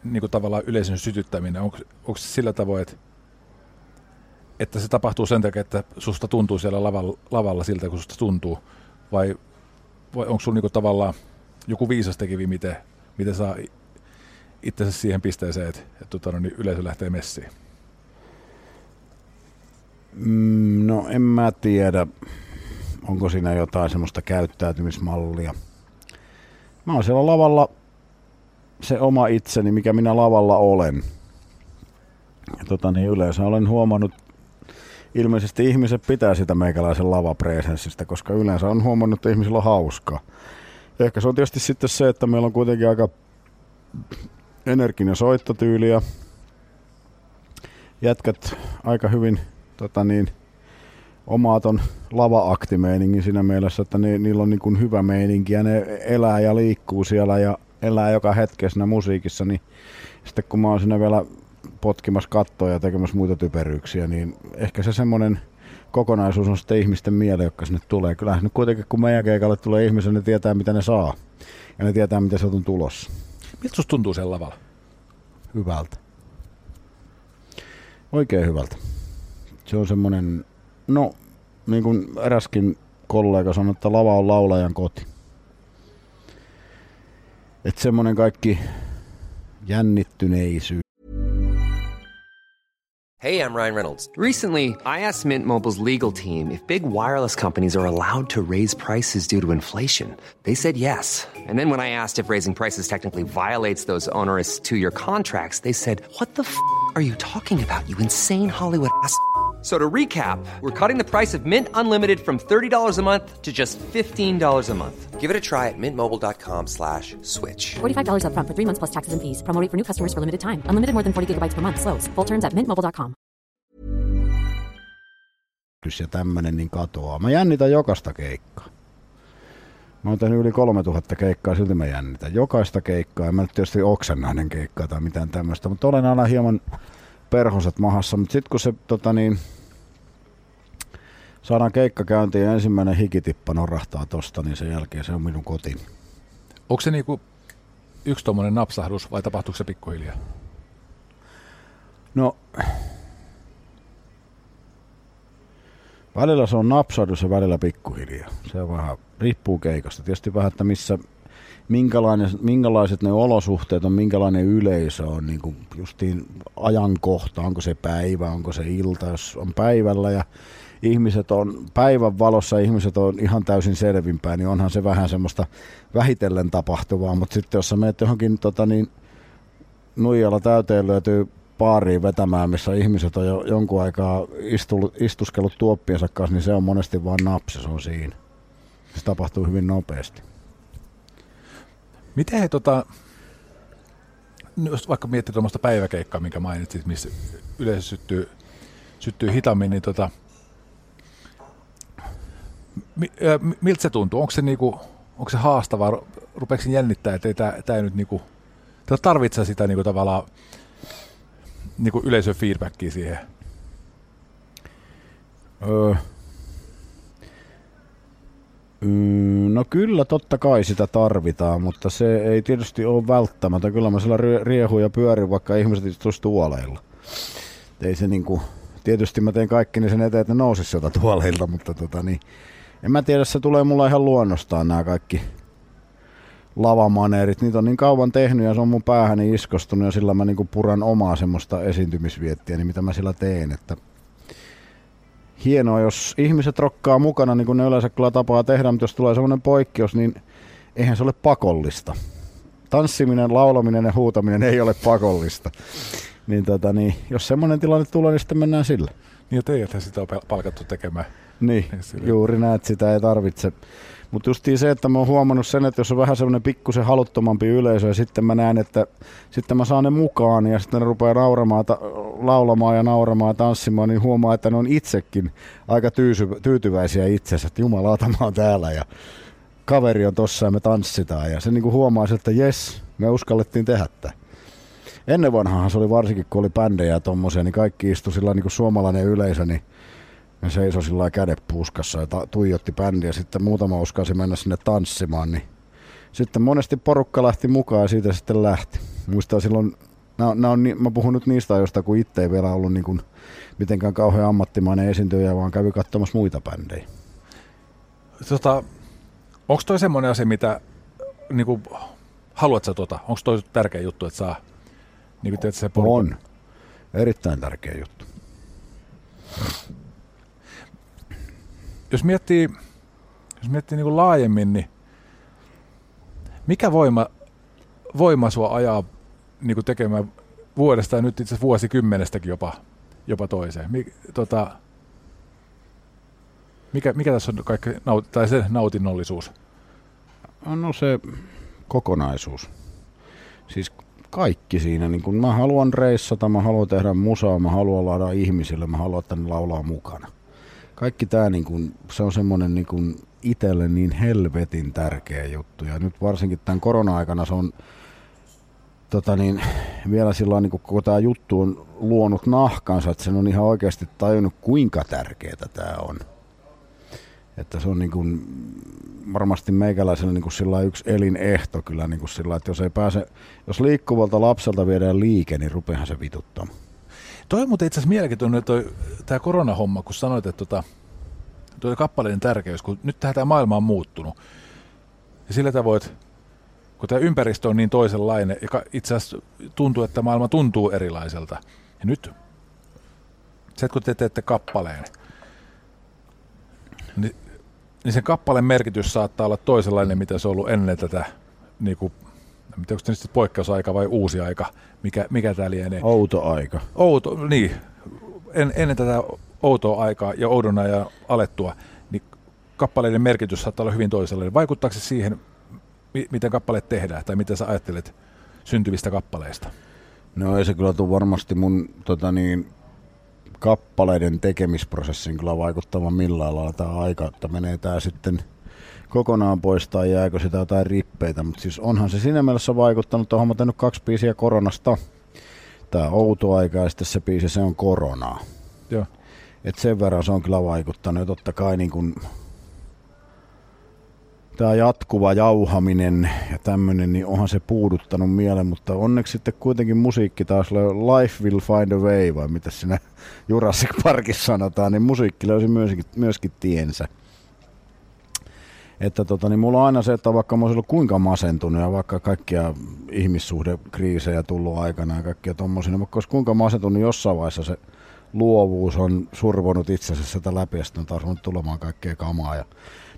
niin kuin tavallaan yleisön sytyttäminen? Onko, onko se sillä tavoin, että, että se tapahtuu sen takia, että susta tuntuu siellä lavalla, lavalla siltä, kun susta tuntuu? Vai, vai onko sulla niin tavallaan joku viisas tekivi, miten, miten saa itsensä siihen pisteeseen, että, että tota, no, niin yleisö lähtee messiin? Mm, no en mä tiedä, onko siinä jotain semmoista käyttäytymismallia. Mä oon siellä lavalla se oma itseni, mikä minä lavalla olen. Ja tota, niin yleensä olen huomannut, ilmeisesti ihmiset pitää sitä meikäläisen lavapresenssistä, koska yleensä on huomannut, että ihmisillä on hauskaa. Ehkä se on tietysti sitten se, että meillä on kuitenkin aika energinen soittotyyli ja jätkät aika hyvin tota niin, omaa ton lava-aktimeiningin siinä mielessä, että ni, niillä on niin kuin hyvä meininki ja ne elää ja liikkuu siellä ja elää joka hetkessä siinä musiikissa, niin sitten kun mä oon siinä vielä potkimassa kattoja ja tekemässä muita typeryyksiä, niin ehkä se semmoinen kokonaisuus on sitten ihmisten mieleen, jotka sinne tulee. Kyllähän nyt kuitenkin, kun meidän keikalle tulee ihmisiä, ne tietää, mitä ne saa. Ja ne tietää, mitä se on tulossa. Miltä susta tuntuu sen lavalla? Hyvältä. Oikein hyvältä. Se on semmoinen, no niin kuin eräskin kollega sanoi, että lava on laulajan koti. että semmoinen kaikki jännittyneisyys. Hey, I'm Ryan Reynolds. Recently, I asked Mint Mobile's legal team if big wireless companies are allowed to raise prices due to inflation. They said yes. And then when I asked if raising prices technically violates those onerous two year contracts, they said, What the f are you talking about, you insane Hollywood ass? So to recap, we're cutting the price of Mint Unlimited from $30 a month to just $15 a month. Give it a try at mintmobile.com slash switch. $45 upfront for three months plus taxes and fees. Promo rate for new customers for limited time. Unlimited more than 40 gigabytes per month. Slows. Full terms at mintmobile.com. ja tämmönen niin katoaa. Mä jännitän jokaista keikkaa. Mä oon tehnyt yli 3000 keikkaa, silti mä jännitän jokaista keikkaa. En mä nyt tietysti oksennainen keikkaa tai mitään tämmöistä, mutta olen aina hieman perhoset mahassa. Mutta sitten kun se tota niin, saadaan keikka käyntiin ja ensimmäinen hikitippa norrahtaa tosta, niin sen jälkeen se on minun kotini. Onko se niinku yksi tuommoinen napsahdus vai tapahtuuko se pikkuhiljaa? No, välillä se on napsahdus ja välillä pikkuhiljaa. Se on vähän, riippuu keikasta. Tietysti vähän, että missä, minkälaiset ne olosuhteet on, minkälainen yleisö on, niin kuin justiin ajankohta, onko se päivä, onko se ilta, jos on päivällä ja ihmiset on päivän valossa, ihmiset on ihan täysin selvinpäin, niin onhan se vähän semmoista vähitellen tapahtuvaa, mutta sitten jos sä menet johonkin tota niin, nuijalla täyteen löytyy baariin vetämään, missä ihmiset on jo jonkun aikaa istul, istuskellut tuoppiensa kanssa, niin se on monesti vain napsi, se on siinä. Se tapahtuu hyvin nopeasti. Miten he tota, jos vaikka miettii tuommoista päiväkeikkaa, minkä mainitsit, missä yleensä syttyy, syttyy hitaammin, niin tota, miltä se tuntuu? Onko se, niinku, onko se haastavaa? Rupeeko se jännittää, että ei tämä nyt niinku, tarvitse sitä niinku tavallaan niinku yleisön feedbackia siihen? Öö. No kyllä, totta kai sitä tarvitaan, mutta se ei tietysti ole välttämättä. Kyllä mä sillä riehu ja pyörin, vaikka ihmiset istuisi tuoleilla. Ei se niinku, tietysti mä teen kaikki niin sen eteen, että ne nousisi sieltä tuoleilta, mutta tota niin, en mä tiedä, se tulee mulla ihan luonnostaan nämä kaikki lavamaneerit. Niitä on niin kauan tehnyt ja se on mun päähäni iskostunut ja sillä mä niinku puran omaa semmoista esiintymisviettiä, niin mitä mä sillä teen. Että hienoa, jos ihmiset rokkaa mukana, niin kuin ne yleensä kyllä tapaa tehdä, mutta jos tulee semmoinen poikkeus, niin eihän se ole pakollista. Tanssiminen, laulaminen ja huutaminen ei ole pakollista. Niin, tota, niin jos semmoinen tilanne tulee, niin sitten mennään sillä. Niin ja teidät sitä on palkattu tekemään. Niin, juuri näet, sitä ei tarvitse. Mutta justiin se, että mä oon huomannut sen, että jos on vähän semmoinen pikkusen haluttomampi yleisö ja sitten mä näen, että sitten mä saan ne mukaan ja sitten ne rupeaa nauramaan, ta- laulamaan ja nauramaan ja tanssimaan, niin huomaa, että ne on itsekin aika tyysy- tyytyväisiä itsensä, että jumalauta mä oon täällä ja kaveri on tossa ja me tanssitaan ja se niinku huomaa että jes, me uskallettiin tehdä tämä. Ennen vanhaan se oli varsinkin, kun oli bändejä ja tommosia, niin kaikki istui sillä niin kuin suomalainen yleisö, niin ne seisoi sillä kädet puskassa ja tuijotti bändiä. Sitten muutama uskasi mennä sinne tanssimaan, niin sitten monesti porukka lähti mukaan ja siitä sitten lähti. Muistaa silloin, nää, nää on, mä puhun nyt niistä ajoista, kun itse ei vielä ollut niin kuin mitenkään kauhean ammattimainen esiintyjä, vaan kävi katsomassa muita bändejä. Tota, onko toi semmoinen asia, mitä niin kuin, haluat sä tota? Onko toi tärkeä juttu, että saa niin kuin se On. Erittäin tärkeä juttu. Jos miettii, jos miettii niin kuin laajemmin, niin mikä voima, voima sua ajaa niin kuin tekemään vuodesta ja nyt itse vuosikymmenestäkin jopa, jopa toiseen? Mik, tota, mikä, mikä tässä on kaikki, tai se nautinnollisuus? No se kokonaisuus. Siis kaikki siinä. Niin kun mä haluan reissata, mä haluan tehdä musaa, mä haluan laada ihmisille, mä haluan, että ne laulaa mukana. Kaikki tämä niin kun, se on semmoinen niin kun itselle niin helvetin tärkeä juttu. Ja nyt varsinkin tämän korona-aikana se on tota niin, vielä silloin, niin koko tämä juttu on luonut nahkansa, että sen on ihan oikeasti tajunnut, kuinka tärkeää tämä on. Että se on niin kuin varmasti meikäläisellä niin sillä yksi elinehto kyllä, niin sillä, että jos ei pääse, jos liikkuvalta lapselta viedään liike, niin rupeahan se vituttaa. Toi on muuten itse asiassa mielenkiintoinen toi, tämä koronahomma, kun sanoit, että tota, toi kappaleen tärkeys, kun nyt tämä maailma on muuttunut. Ja sillä tavoin, kun tämä ympäristö on niin toisenlainen, ja itse asiassa tuntuu, että maailma tuntuu erilaiselta. Ja nyt, se, kun te teette kappaleen, niin, niin sen kappaleen merkitys saattaa olla toisenlainen, mitä se on ollut ennen tätä, niin kuin, onko se nyt poikkeusaika vai uusi aika, mikä, mikä tämä lienee. Outo aika. Outo, niin. En, ennen tätä outoa aikaa ja oudon ajan alettua, niin kappaleiden merkitys saattaa olla hyvin toisenlainen. Vaikuttaako se siihen, miten kappaleet tehdään, tai mitä sä ajattelet syntyvistä kappaleista? No ei se kyllä tule varmasti mun tota niin, kappaleiden tekemisprosessin kyllä vaikuttavan millään lailla tämä aika, että menee tämä sitten kokonaan pois tai jääkö sitä jotain rippeitä, mutta siis onhan se siinä mielessä vaikuttanut, että olen tehnyt kaksi biisiä koronasta, tämä outo aika ja sitten se biisi, se on koronaa. Joo. Et sen verran se on kyllä vaikuttanut ja totta kai niin kun tämä jatkuva jauhaminen ja tämmöinen, niin onhan se puuduttanut mielen, mutta onneksi sitten kuitenkin musiikki taas, life will find a way, vai mitä siinä Jurassic Parkissa sanotaan, niin musiikki löysi myöskin, myöskin tiensä. Että tota, niin mulla on aina se, että vaikka mä ollut kuinka masentunut ja vaikka kaikkia ihmissuhdekriisejä tullut aikana ja kaikkia tommosia, niin vaikka olisi kuinka masentunut, niin jossain vaiheessa se luovuus on survonut itsensä sitä läpi ja sitten on taas tulemaan kaikkea kamaa. Ja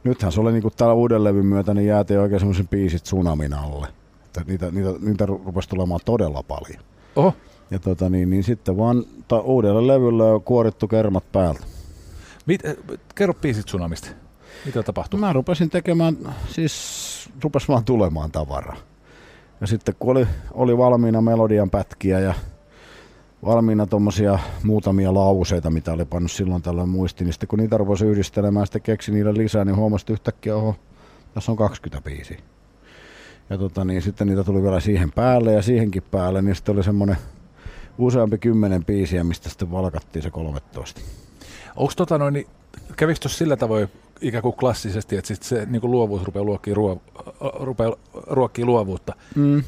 nythän se oli niin täällä uuden levyn myötä, niin jäätiin oikein semmoisen biisit tsunamin alle. Että niitä, niitä, niitä rupesi tulemaan todella paljon. Oho. Ja tota niin, niin sitten vaan ta, uudelle levylle on kuorittu kermat päältä. Mit, kerro biisit tsunamista. Mitä tapahtui? Mä rupesin tekemään, siis rupes vaan tulemaan tavaraa. Ja sitten kun oli, oli valmiina melodian pätkiä ja valmiina tuommoisia muutamia lauseita, mitä oli pannut silloin tällä muisti, niin sitten kun niitä rupesi yhdistelemään, sitten keksi niille lisää, niin huomasi yhtäkkiä, oho, tässä on 20 biisiä. Ja tota, niin sitten niitä tuli vielä siihen päälle ja siihenkin päälle, niin sitten oli semmoinen useampi kymmenen biisiä, mistä sitten valkattiin se 13. Onko tota noin, niin kävikö tuossa sillä tavoin ikään kuin klassisesti, että sit se niin kuin luovuus rupeaa luokkiin, ruo, rupeaa ruokkiin luovuutta? Mm.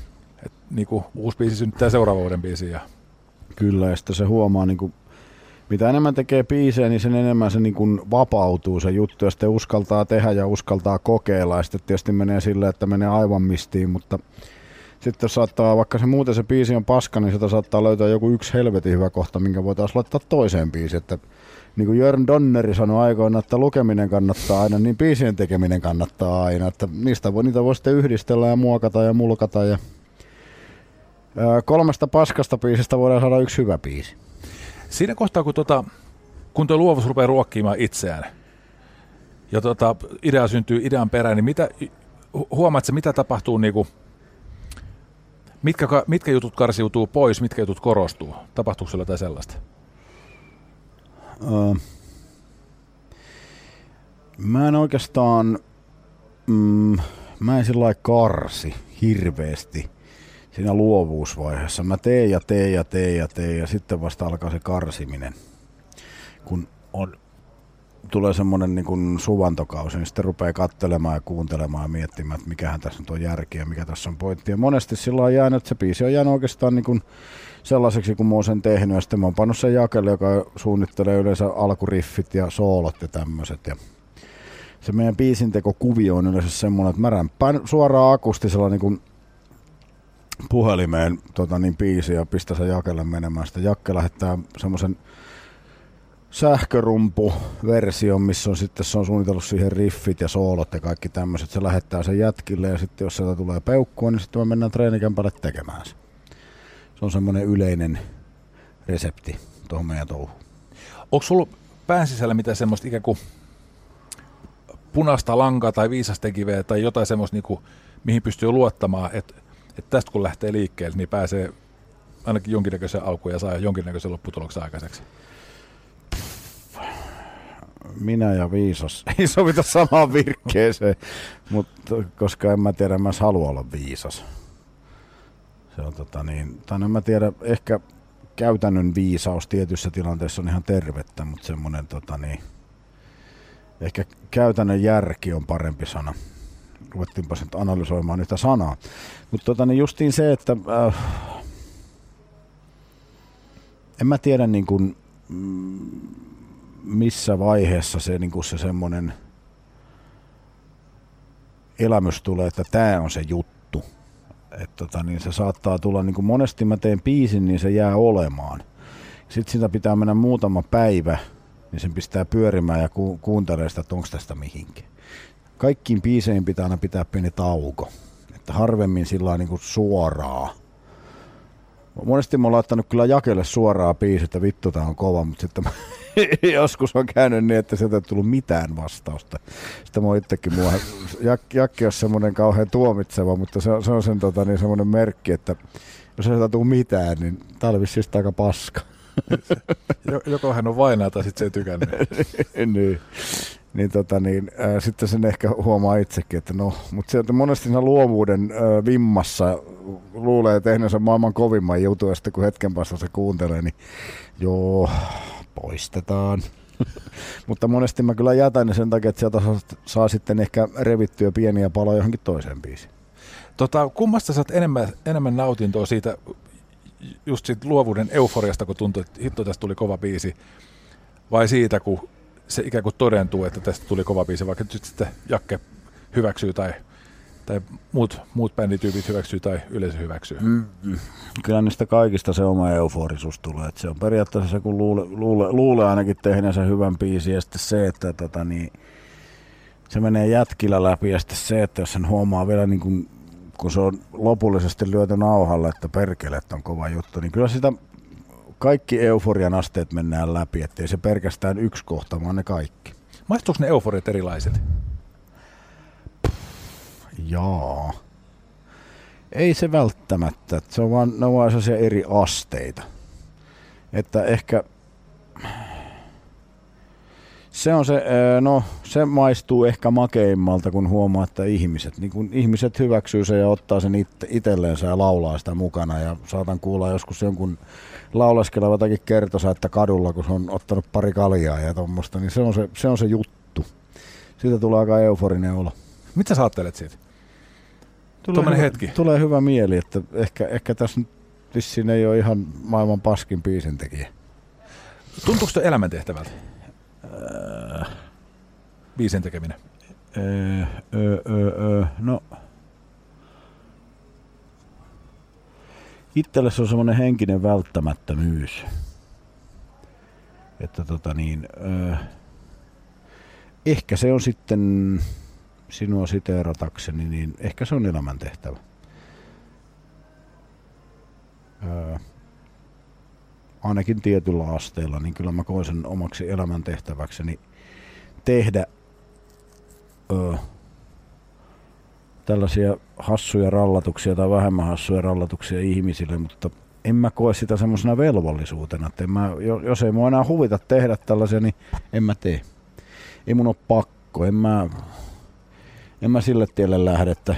Et, niin kuin uusi biisi synnyttää seuraavan vuoden biisiä. Ja Kyllä, ja sitten se huomaa, niin kuin, mitä enemmän tekee biisejä, niin sen enemmän se niin kuin vapautuu se juttu, ja sitten uskaltaa tehdä ja uskaltaa kokeilla, ja sitten tietysti menee silleen, että menee aivan mistiin, mutta sitten saattaa, vaikka se muuten se biisi on paska, niin sitä saattaa löytää joku yksi helvetin hyvä kohta, minkä voitaisiin laittaa toiseen biisiin, että niin kuin Jörn Donneri sanoi aikoina, että lukeminen kannattaa aina, niin biisien tekeminen kannattaa aina, että niistä voi, niitä voi sitten yhdistellä ja muokata ja mulkata ja kolmesta paskasta biisistä voidaan saada yksi hyvä biisi. Siinä kohtaa, kun, tota, kun tuo luovuus rupeaa ruokkimaan itseään ja tota, idea syntyy idean perään, niin mitä, huomaat mitä tapahtuu, niin kuin, mitkä, mitkä jutut karsiutuu pois, mitkä jutut korostuu? Tapahtuuko sillä jotain sellaista? Mä en oikeastaan, mm, mä en sillä karsi hirveästi siinä luovuusvaiheessa. Mä teen ja teen ja teen ja teen ja sitten vasta alkaa se karsiminen. Kun on, tulee semmoinen niin kuin suvantokausi, niin sitten rupeaa katselemaan ja kuuntelemaan ja miettimään, että mikähän tässä nyt on järkeä, mikä tässä on pointti. Ja monesti sillä on jäänyt, että se biisi on jäänyt oikeastaan niin kuin sellaiseksi, kun mä oon sen tehnyt. Ja sitten mä oon pannut sen jakelle, joka suunnittelee yleensä alkuriffit ja soolot ja tämmöiset. Ja se meidän biisinteko-kuvio on yleensä semmoinen, että mä rämpään suoraan akustisella niin kuin puhelimeen tota, niin biisi ja pistä se Jakelle menemään. Sitten Jakke lähettää semmoisen sähkörumpu-version, missä on sitten se on suunnitellut siihen riffit ja soolot ja kaikki tämmöiset. Se lähettää sen jätkille ja sitten jos sieltä tulee peukkua, niin sitten me mennään treenikämpälle tekemään se. Se on semmoinen yleinen resepti tuohon meidän touhuun. Onko sulla pään sisällä mitään semmoista ikään kuin punaista lankaa tai viisastekiveä tai jotain semmoista, niin kuin, mihin pystyy luottamaan, että että tästä kun lähtee liikkeelle, niin pääsee ainakin jonkinnäköisen alkuun ja saa jonkinnäköisen lopputuloksen aikaiseksi? Minä ja viisas ei sovita samaan virkkeeseen, mutta koska en mä tiedä, mä halua olla viisas. Se on tota niin, tai en mä tiedä, ehkä käytännön viisaus tietyissä tilanteissa on ihan tervettä, mutta semmoinen tota niin, ehkä käytännön järki on parempi sana ruvettiinpa nyt analysoimaan yhtä sanaa. Mutta tota, niin justiin se, että äh, en mä tiedä niin kuin, mm, missä vaiheessa se, niin se semmoinen elämys tulee, että tämä on se juttu. Et tota, niin se saattaa tulla, niin kuin monesti mä teen biisin, niin se jää olemaan. Sitten sitä pitää mennä muutama päivä, niin sen pistää pyörimään ja ku- kuuntelee sitä, että onko tästä mihinkin. Kaikkiin biiseihin pitää aina pitää pieni tauko. Että harvemmin sillä niin kuin suoraa. Monesti mä oon laittanut kyllä jakelle suoraa biisi, että vittu tää on kova, mutta sitten mä joskus on käynyt niin, että sieltä ei tullut mitään vastausta. Sitten mä oon itsekin, mua, Jak, Jakki on semmoinen kauhean tuomitseva, mutta se on, se on sen tota, niin semmoinen merkki, että jos ei sieltä tule mitään, niin tää oli vissiin aika paska. Jo- Joko hän on vainaa tai sitten se ei tykännyt. niin. Niin, tota, niin ää, sitten sen ehkä huomaa itsekin, että no, mutta sieltä monesti siinä luovuuden ää, vimmassa luulee tehneensä maailman kovimman jutun, ja sitten kun hetken päästä se kuuntelee, niin joo, poistetaan. mutta monesti mä kyllä jätän ne sen takia, että sieltä saa, saa sitten ehkä revittyä pieniä paloja johonkin toiseen biisiin. Tota, kummasta saat enemmän, enemmän nautintoa siitä, just siitä luovuuden euforiasta, kun tuntui, että hitto tästä tuli kova biisi, vai siitä, kun se ikään kuin todentuu, että tästä tuli kova biisi, vaikka nyt sitten Jakke hyväksyy tai, tai muut, muut bändityypit hyväksyy tai yleisö hyväksyy. Mm. Kyllä niistä kaikista se oma euforisuus tulee. Että se on periaatteessa se, kun luulee, luule, luule ainakin tehneensä hyvän biisin ja sitten se, että tota, niin, se menee jätkillä läpi ja sitten se, että jos sen huomaa vielä niin kuin, kun se on lopullisesti lyöty nauhalle, että perkele, että on kova juttu, niin kyllä sitä kaikki euforian asteet mennään läpi, ettei se pelkästään yksi kohta, vaan ne kaikki. Maistuuko ne euforiat erilaiset? Jaa. Ei se välttämättä. Se on vaan, ne on vaan sellaisia eri asteita. Että ehkä se on se, no se maistuu ehkä makeimmalta, kun huomaa, että ihmiset, niin kun ihmiset hyväksyy sen ja ottaa sen it- itselleensä ja laulaa sitä mukana. Ja saatan kuulla joskus jonkun lauleskelevan jotakin kertosa, että kadulla, kun se on ottanut pari kaljaa ja tuommoista, niin se on se, se on se juttu. Siitä tulee aika euforinen olo. Mitä sä ajattelet siitä? Tulee hyvä, hetki. Tulee hyvä mieli, että ehkä, ehkä tässä nyt vissiin ei ole ihan maailman paskin biisintekijä. Tuntuuko se elämäntehtävältä? Biisin tekeminen. Öö, öö, öö, öö, no. Itselle se on semmoinen henkinen välttämättömyys. Että tota niin, öö, ehkä se on sitten sinua siteeratakseni, niin ehkä se on elämäntehtävä. Öö, ainakin tietyllä asteella, niin kyllä mä koen sen omaksi elämäntehtäväkseni tehdä öö, tällaisia hassuja rallatuksia tai vähemmän hassuja rallatuksia ihmisille, mutta en mä koe sitä semmoisena velvollisuutena, että en mä, jo- jos ei mua enää huvita tehdä tällaisia, niin en mä tee. Ei mun ole pakko, en mä, en mä sille tielle lähde, että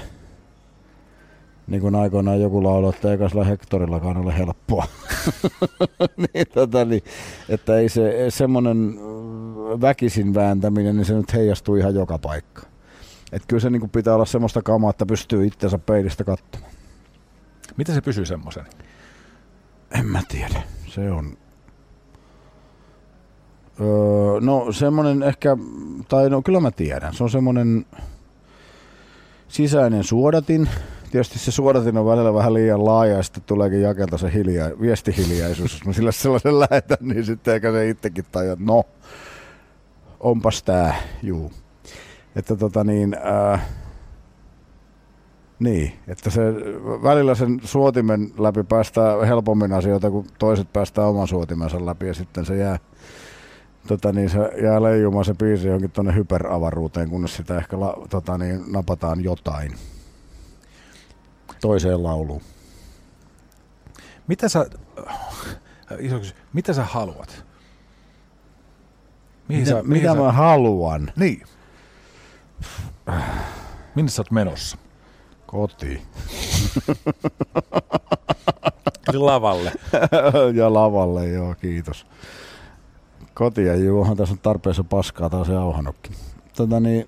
niin kuin aikoinaan joku lauloi, että eikä sillä hektorillakaan ole helppoa. niin, tota, niin, että ei se semmoinen väkisin vääntäminen, niin se nyt heijastuu ihan joka paikka. Että kyllä se niin kuin pitää olla semmoista kamaa, että pystyy itsensä peilistä katsomaan. Miten se pysyy semmoisen? En mä tiedä. Se on... Öö, no semmoinen ehkä, tai no kyllä mä tiedän, se on semmoinen sisäinen suodatin. Tietysti se suodatin on välillä vähän liian laaja ja sitten tuleekin jakelta se hiljaa, viestihiljaisuus. Jos mä sille sellaisen lähetän, niin sitten eikä se itsekin tajua, että no, onpas tää, juu. Että tota niin, ää, niin, että se välillä sen suotimen läpi päästää helpommin asioita, kun toiset päästää oman suotimensa läpi ja sitten se jää, tota niin, se jää leijumaan se biisi johonkin tuonne hyperavaruuteen, kunnes sitä ehkä la, tota niin, napataan jotain toiseen lauluun. Mitä sä, iso kysymys, mitä sä haluat? Mihin Mitä, sä, mihin mitä sä, mä haluan? Niin. Minne sä oot menossa? Kotiin. Eli lavalle. ja lavalle, joo, kiitos. Kotia, juu, onhan tässä on tarpeessa paskaa taas jauhanutkin. Tota niin,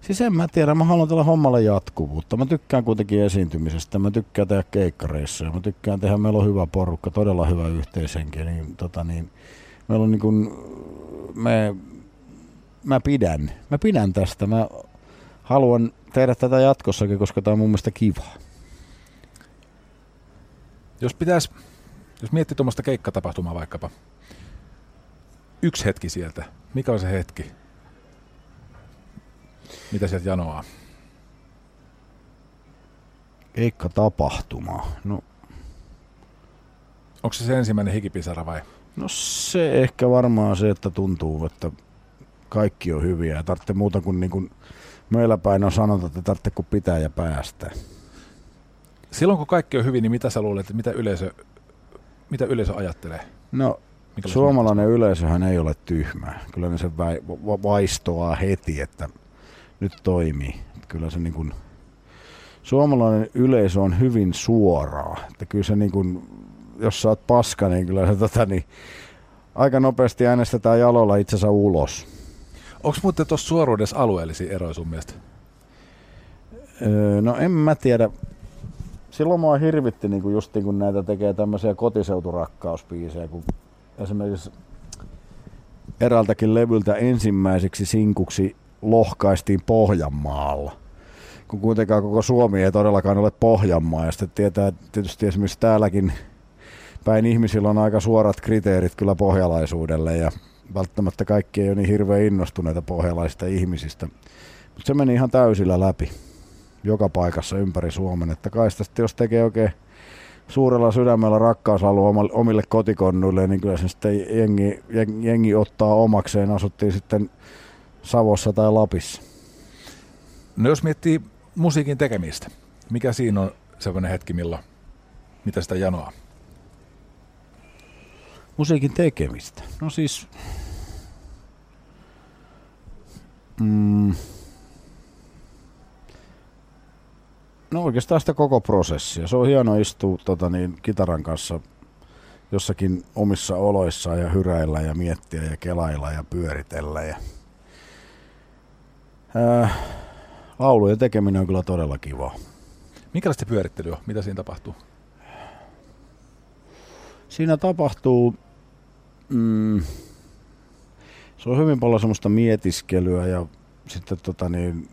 siis en mä tiedä, mä haluan tällä hommalle jatkuvuutta. Mä tykkään kuitenkin esiintymisestä, mä tykkään tehdä keikkareissa, mä tykkään tehdä, meillä on hyvä porukka, todella hyvä yhteishenki, niin, tota niin, meillä on niin kuin, me, mä pidän, mä pidän tästä, mä haluan tehdä tätä jatkossakin, koska tämä on mun mielestä kivaa. Jos pitäisi, jos miettii tuommoista keikkatapahtumaa vaikkapa, yksi hetki sieltä, mikä on se hetki? Mitä sieltä janoaa? Keikka-tapahtuma. No, Onko se se ensimmäinen hikipisara vai? no se ehkä varmaan se, että tuntuu, että kaikki on hyviä ja tarvitsee muuta kuin, niin kuin meillä päin on sanonta, että tarvitsee kuin pitää ja päästä. Silloin kun kaikki on hyvin, niin mitä sä luulet, mitä yleisö, mitä yleisö ajattelee? No, Mikä suomalainen yleisöhän ei ole tyhmä. Kyllä ne sen vai, va- vaistoaa heti, että nyt toimii. Kyllä se niin kuin, suomalainen yleisö on hyvin suoraa. Että kyllä se niin kuin, jos sä oot paska, niin kyllä se tota, niin, aika nopeasti äänestetään jalolla itsensä ulos. Onko muuten tuossa suoruudessa alueellisia eroja sun mielestä? Öö, no en mä tiedä. Silloin mua hirvitti niin kuin just niin kun näitä tekee tämmöisiä kotiseuturakkauspiisejä, kun esimerkiksi eräältäkin levyltä ensimmäiseksi sinkuksi lohkaistiin Pohjanmaalla. Kun kuitenkaan koko Suomi ei todellakaan ole Pohjanmaa. Ja sitten tietää tietysti esimerkiksi täälläkin päin ihmisillä on aika suorat kriteerit kyllä pohjalaisuudelle ja välttämättä kaikki ei ole niin hirveän innostuneita pohjalaisista ihmisistä. Mutta se meni ihan täysillä läpi joka paikassa ympäri Suomen. Että kai sitä jos tekee oikein suurella sydämellä rakkausalue omille kotikonnuille, niin kyllä se sitten jengi, jengi, jengi ottaa omakseen. Asuttiin sitten Savossa tai Lapissa. No jos miettii musiikin tekemistä, mikä siinä on sellainen hetki, milloin, mitä sitä janoaa? Musiikin tekemistä. No siis... Mm, no oikeastaan sitä koko prosessia. Se on hieno istua tota niin, kitaran kanssa jossakin omissa oloissa ja hyräillä ja miettiä ja kelailla ja pyöritellä. Ja, ää, laulujen tekeminen on kyllä todella kivaa. Minkälaista se pyörittely on? Mitä siinä tapahtuu? Siinä tapahtuu, mm, se on hyvin paljon semmoista mietiskelyä ja sitten tota niin,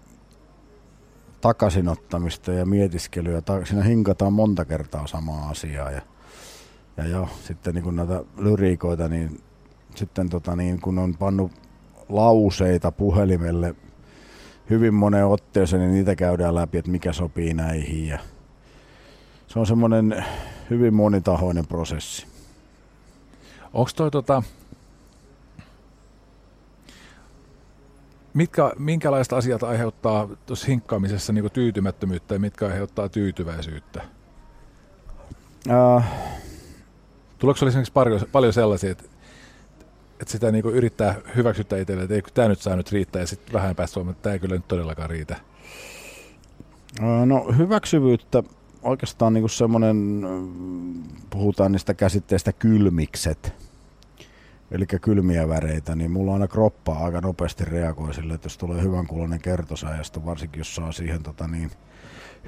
takaisinottamista ja mietiskelyä. Siinä hinkataan monta kertaa samaa asiaa ja, ja jo, sitten niin kun näitä lyriikoita, niin sitten tota niin, kun on pannut lauseita puhelimelle hyvin moneen otteeseen, niin niitä käydään läpi, että mikä sopii näihin ja se on semmoinen hyvin monitahoinen prosessi. Onko toi tota, mitkä, minkälaista asiat aiheuttaa tuossa hinkkaamisessa niin tyytymättömyyttä ja mitkä aiheuttaa tyytyväisyyttä? Äh, Tuleeko sinulla esimerkiksi paljon, paljon sellaisia, että, että sitä niin yrittää hyväksyttää itselle, että ei tämä nyt saa nyt riittää ja sitten vähän päästä huomaan, että tämä ei kyllä nyt todellakaan riitä. äh, no hyväksyvyyttä oikeastaan niin semmoinen, puhutaan niistä käsitteistä kylmikset, eli kylmiä väreitä, niin mulla aina kroppa aika nopeasti reagoi sille, että jos tulee hyvän kuulonen kertosäjästä, varsinkin jos saa siihen tota niin,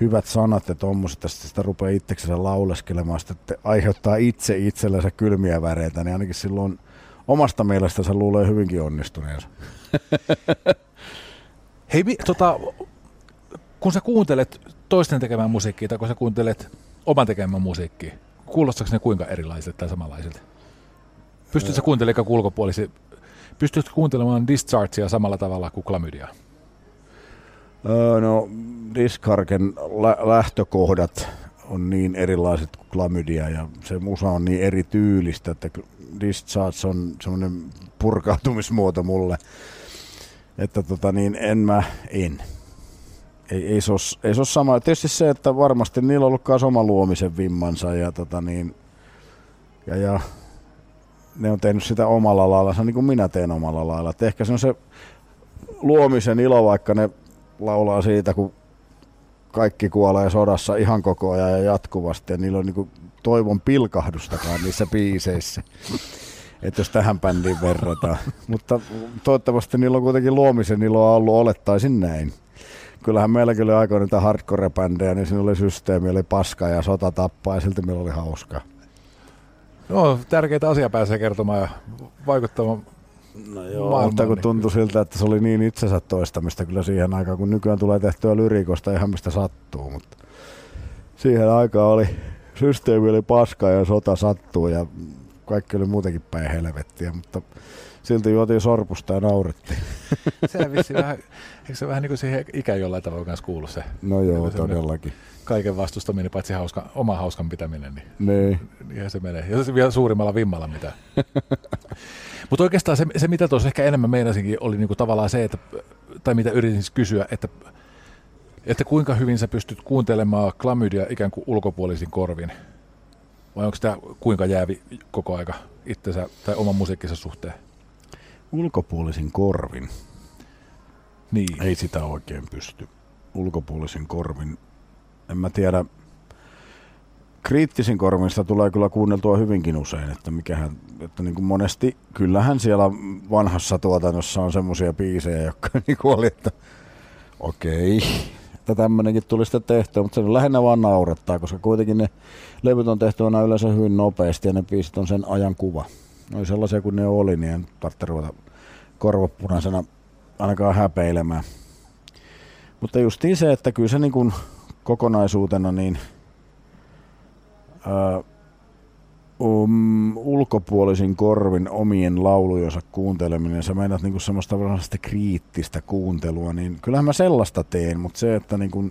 hyvät sanat ja tommoset, ja sitten sitä rupeaa itseksensä lauleskelemaan, sitten että aiheuttaa itse itsellensä kylmiä väreitä, niin ainakin silloin omasta mielestänsä luulee hyvinkin onnistuneensa. Hei, mi, tota, kun sä kuuntelet toisten tekemään musiikkia tai kun sä kuuntelet oman tekemään musiikkia, kuulostaako ne kuinka erilaiset tai samanlaiset? Pystytkö sä kuuntelemaan ulkopuolisia, pystytkö kuuntelemaan Dischargea samalla tavalla kuin Klamydia? Öö, no, Discargen lä- lähtökohdat on niin erilaiset kuin Klamydia ja se musa on niin eri tyylistä, että Discharge on semmoinen purkautumismuoto mulle, että tota niin, en mä, en. Ei, ei, se ole, ei se ole sama. Tietysti se, että varmasti niillä on ollut myös oma luomisen vimmansa ja tota niin, ja, ja ne on tehnyt sitä omalla lailla, se on niin kuin minä teen omalla lailla. Et ehkä se on se luomisen ilo, vaikka ne laulaa siitä, kun kaikki kuolee sodassa ihan koko ajan ja jatkuvasti. Ja niillä on niin toivon pilkahdustakaan niissä biiseissä. Että jos tähän bändiin verrataan. Mutta toivottavasti niillä on kuitenkin luomisen iloa ollut, olettaisin näin. Kyllähän meilläkin oli aikoina niitä hardcore-bändejä, niin siinä oli systeemi, oli paska ja sota tappaa ja silti meillä oli hauskaa. No, tärkeitä asia pääsee kertomaan ja vaikuttamaan. No joo, maailmaan, mutta kun niin tuntui siltä, että se oli niin itsensä toistamista kyllä siihen aikaan, kun nykyään tulee tehtyä lyrikosta ihan mistä sattuu, mutta siihen aikaan oli systeemi oli paska ja sota sattuu ja kaikki oli muutenkin päin helvettiä, mutta silti juotiin sorpusta ja naurettiin. Sehän vissi vähän, eikö se vähän niin kuin siihen ikään jollain tavalla kanssa kuulu se? No joo, todellakin. Kaiken vastustaminen, paitsi hauska, oma hauskan pitäminen, niin Niin. ihan se menee. Ja se vielä suurimmalla vimmalla mitä. Mutta oikeastaan se, se, mitä tuossa ehkä enemmän meinasinkin, oli niinku tavallaan se, että, tai mitä yritin siis kysyä, että, että kuinka hyvin sä pystyt kuuntelemaan klamydia ikään kuin ulkopuolisin korvin? Vai onko tämä kuinka jäävi koko aika itsensä tai oman musiikkinsa suhteen? Ulkopuolisin korvin. Niin. Ei sitä oikein pysty. Ulkopuolisin korvin. En mä tiedä. Kriittisin korvista tulee kyllä kuunneltua hyvinkin usein, että mikähän, että niin kuin monesti, kyllähän siellä vanhassa tuotannossa on semmoisia biisejä, jotka niin kuin oli, että okei, että tämmönenkin tuli sitten tehtyä, mutta se lähinnä vaan naurettaa, koska kuitenkin ne levyt on tehty aina yleensä hyvin nopeasti ja ne biisit on sen ajan kuva. Ne oli sellaisia kuin ne oli, niin en tarvitse ruveta korvapunaisena ainakaan häpeilemään. Mutta justiin se, että kyllä se niin kuin kokonaisuutena niin ää, um, ulkopuolisin korvin omien laulujensa kuunteleminen, sä meinaat niinku semmoista varmasti kriittistä kuuntelua, niin kyllähän mä sellaista teen, mutta se, että niinku,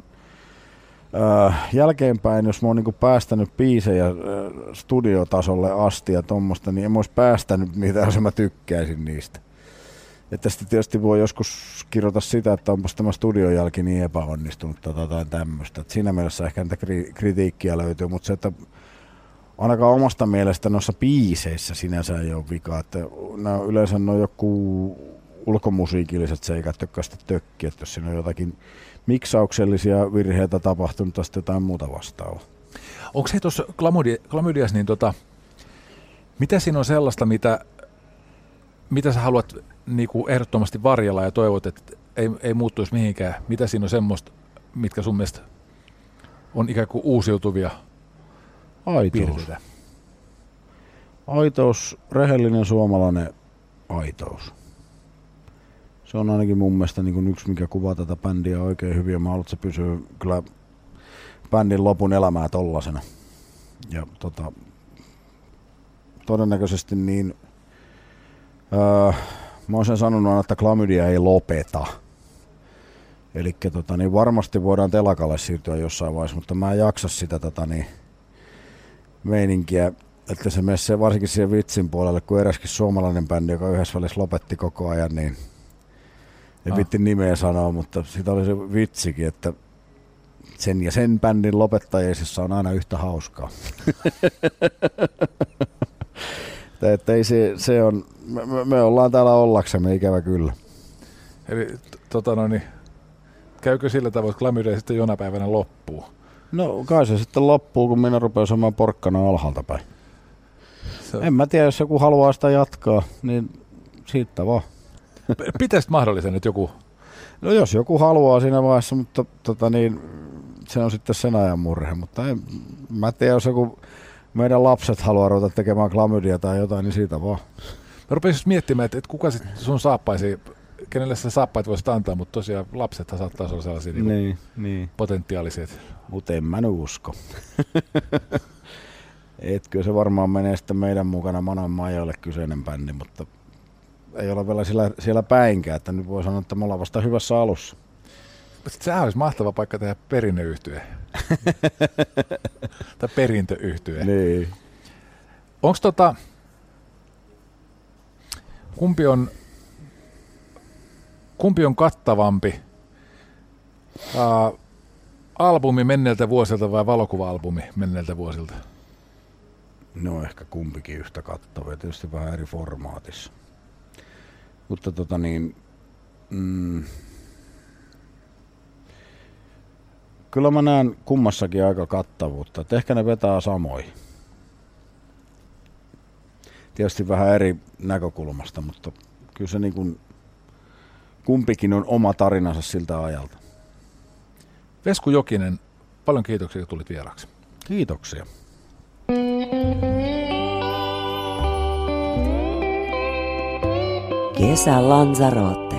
ää, jälkeenpäin, jos mä oon niinku päästänyt biisejä studiotasolle asti ja tommosta, niin en mä ois päästänyt niitä, jos mä tykkäisin niistä. Että sitten tietysti voi joskus kirjoita sitä, että onpas tämä studion jälki niin epäonnistunut tai jotain tämmöistä. Että siinä mielessä ehkä niitä kri- kritiikkiä löytyy, mutta se, että ainakaan omasta mielestä noissa biiseissä sinänsä ei ole vika. Että nämä yleensä on joku ulkomusiikilliset seikat, jotka sitten tökkii, että jos siinä on jotakin miksauksellisia virheitä tapahtunut tai sitten jotain muuta vastaavaa. Onko se tuossa klamydias, niin tota, mitä siinä on sellaista, mitä, mitä sä haluat niinku ehdottomasti varjella ja toivot, että ei, ei muuttuisi mihinkään? Mitä siinä on semmoista, mitkä sun mielestä on ikään kuin uusiutuvia Aitous. piirteitä? Aitous, rehellinen suomalainen aitous. Se on ainakin mun mielestä niin kuin yksi, mikä kuvaa tätä bändiä oikein hyvin. Ja mä haluan, että se pysyy kyllä bändin lopun elämää tollasena. Ja tota, todennäköisesti niin, öö, mä oon sen sanonut aina, että klamydia ei lopeta. Eli tota, niin varmasti voidaan telakalle siirtyä jossain vaiheessa, mutta mä en jaksa sitä tota, niin, meininkiä, että se menee se, varsinkin siihen vitsin puolelle, kun eräskin suomalainen bändi, joka yhdessä välissä lopetti koko ajan, niin en Ah. vitti nimeä sanoa, mutta sitä oli se vitsikin, että sen ja sen bändin lopettajaisissa on aina yhtä hauskaa. että, että ei se, se on, me, me- ollaan täällä ollaksemme ikävä kyllä. Eli tota no, niin, käykö sillä tavoin, että klamydia sitten jonain päivänä loppuu? No kai se sitten loppuu, kun minä rupean saamaan porkkana alhaalta päin. Se, En mä tiedä, jos joku haluaa sitä jatkaa, niin siitä vaan. P- Pitäisikö mahdollisen, että joku No jos joku haluaa siinä vaiheessa, mutta tota niin, se on sitten sen ajan murhe. Mutta en, mä tiedän, jos joku meidän lapset haluaa ruveta tekemään klamydia tai jotain, niin siitä vaan. Mä rupesin just miettimään, että, että kuka sit sun saappaisi, kenelle sä saappaat voisit antaa, mutta tosiaan lapsethan saattaa olla sellaisia niin. Niin, niin. potentiaaliset. Mutta en mä nyt usko. Et kyllä se varmaan menee sitten meidän mukana Manan Majoille kyseinen bändi, mutta ei ole vielä siellä, siellä päinkään, että nyt voi sanoa, että me ollaan vasta hyvässä alussa. Sehän olisi mahtava paikka tehdä perinnöyhtye. tai perintöyhtye. Niin. Onko tota, kumpi on, kumpi on kattavampi? Uh, albumi menneiltä vuosilta vai valokuva-albumi menneiltä vuosilta? No ehkä kumpikin yhtä kattavia, tietysti vähän eri formaatissa. Mutta tota niin, mm, kyllä mä näen kummassakin aika kattavuutta, että ehkä ne vetää samoin. Tietysti vähän eri näkökulmasta, mutta kyllä se niin kuin, kumpikin on oma tarinansa siltä ajalta. Vesku Jokinen, paljon kiitoksia, kun tulit vieraaksi. Kiitoksia. Kesä Lanzarote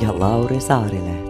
ja Lauri Saarilehto.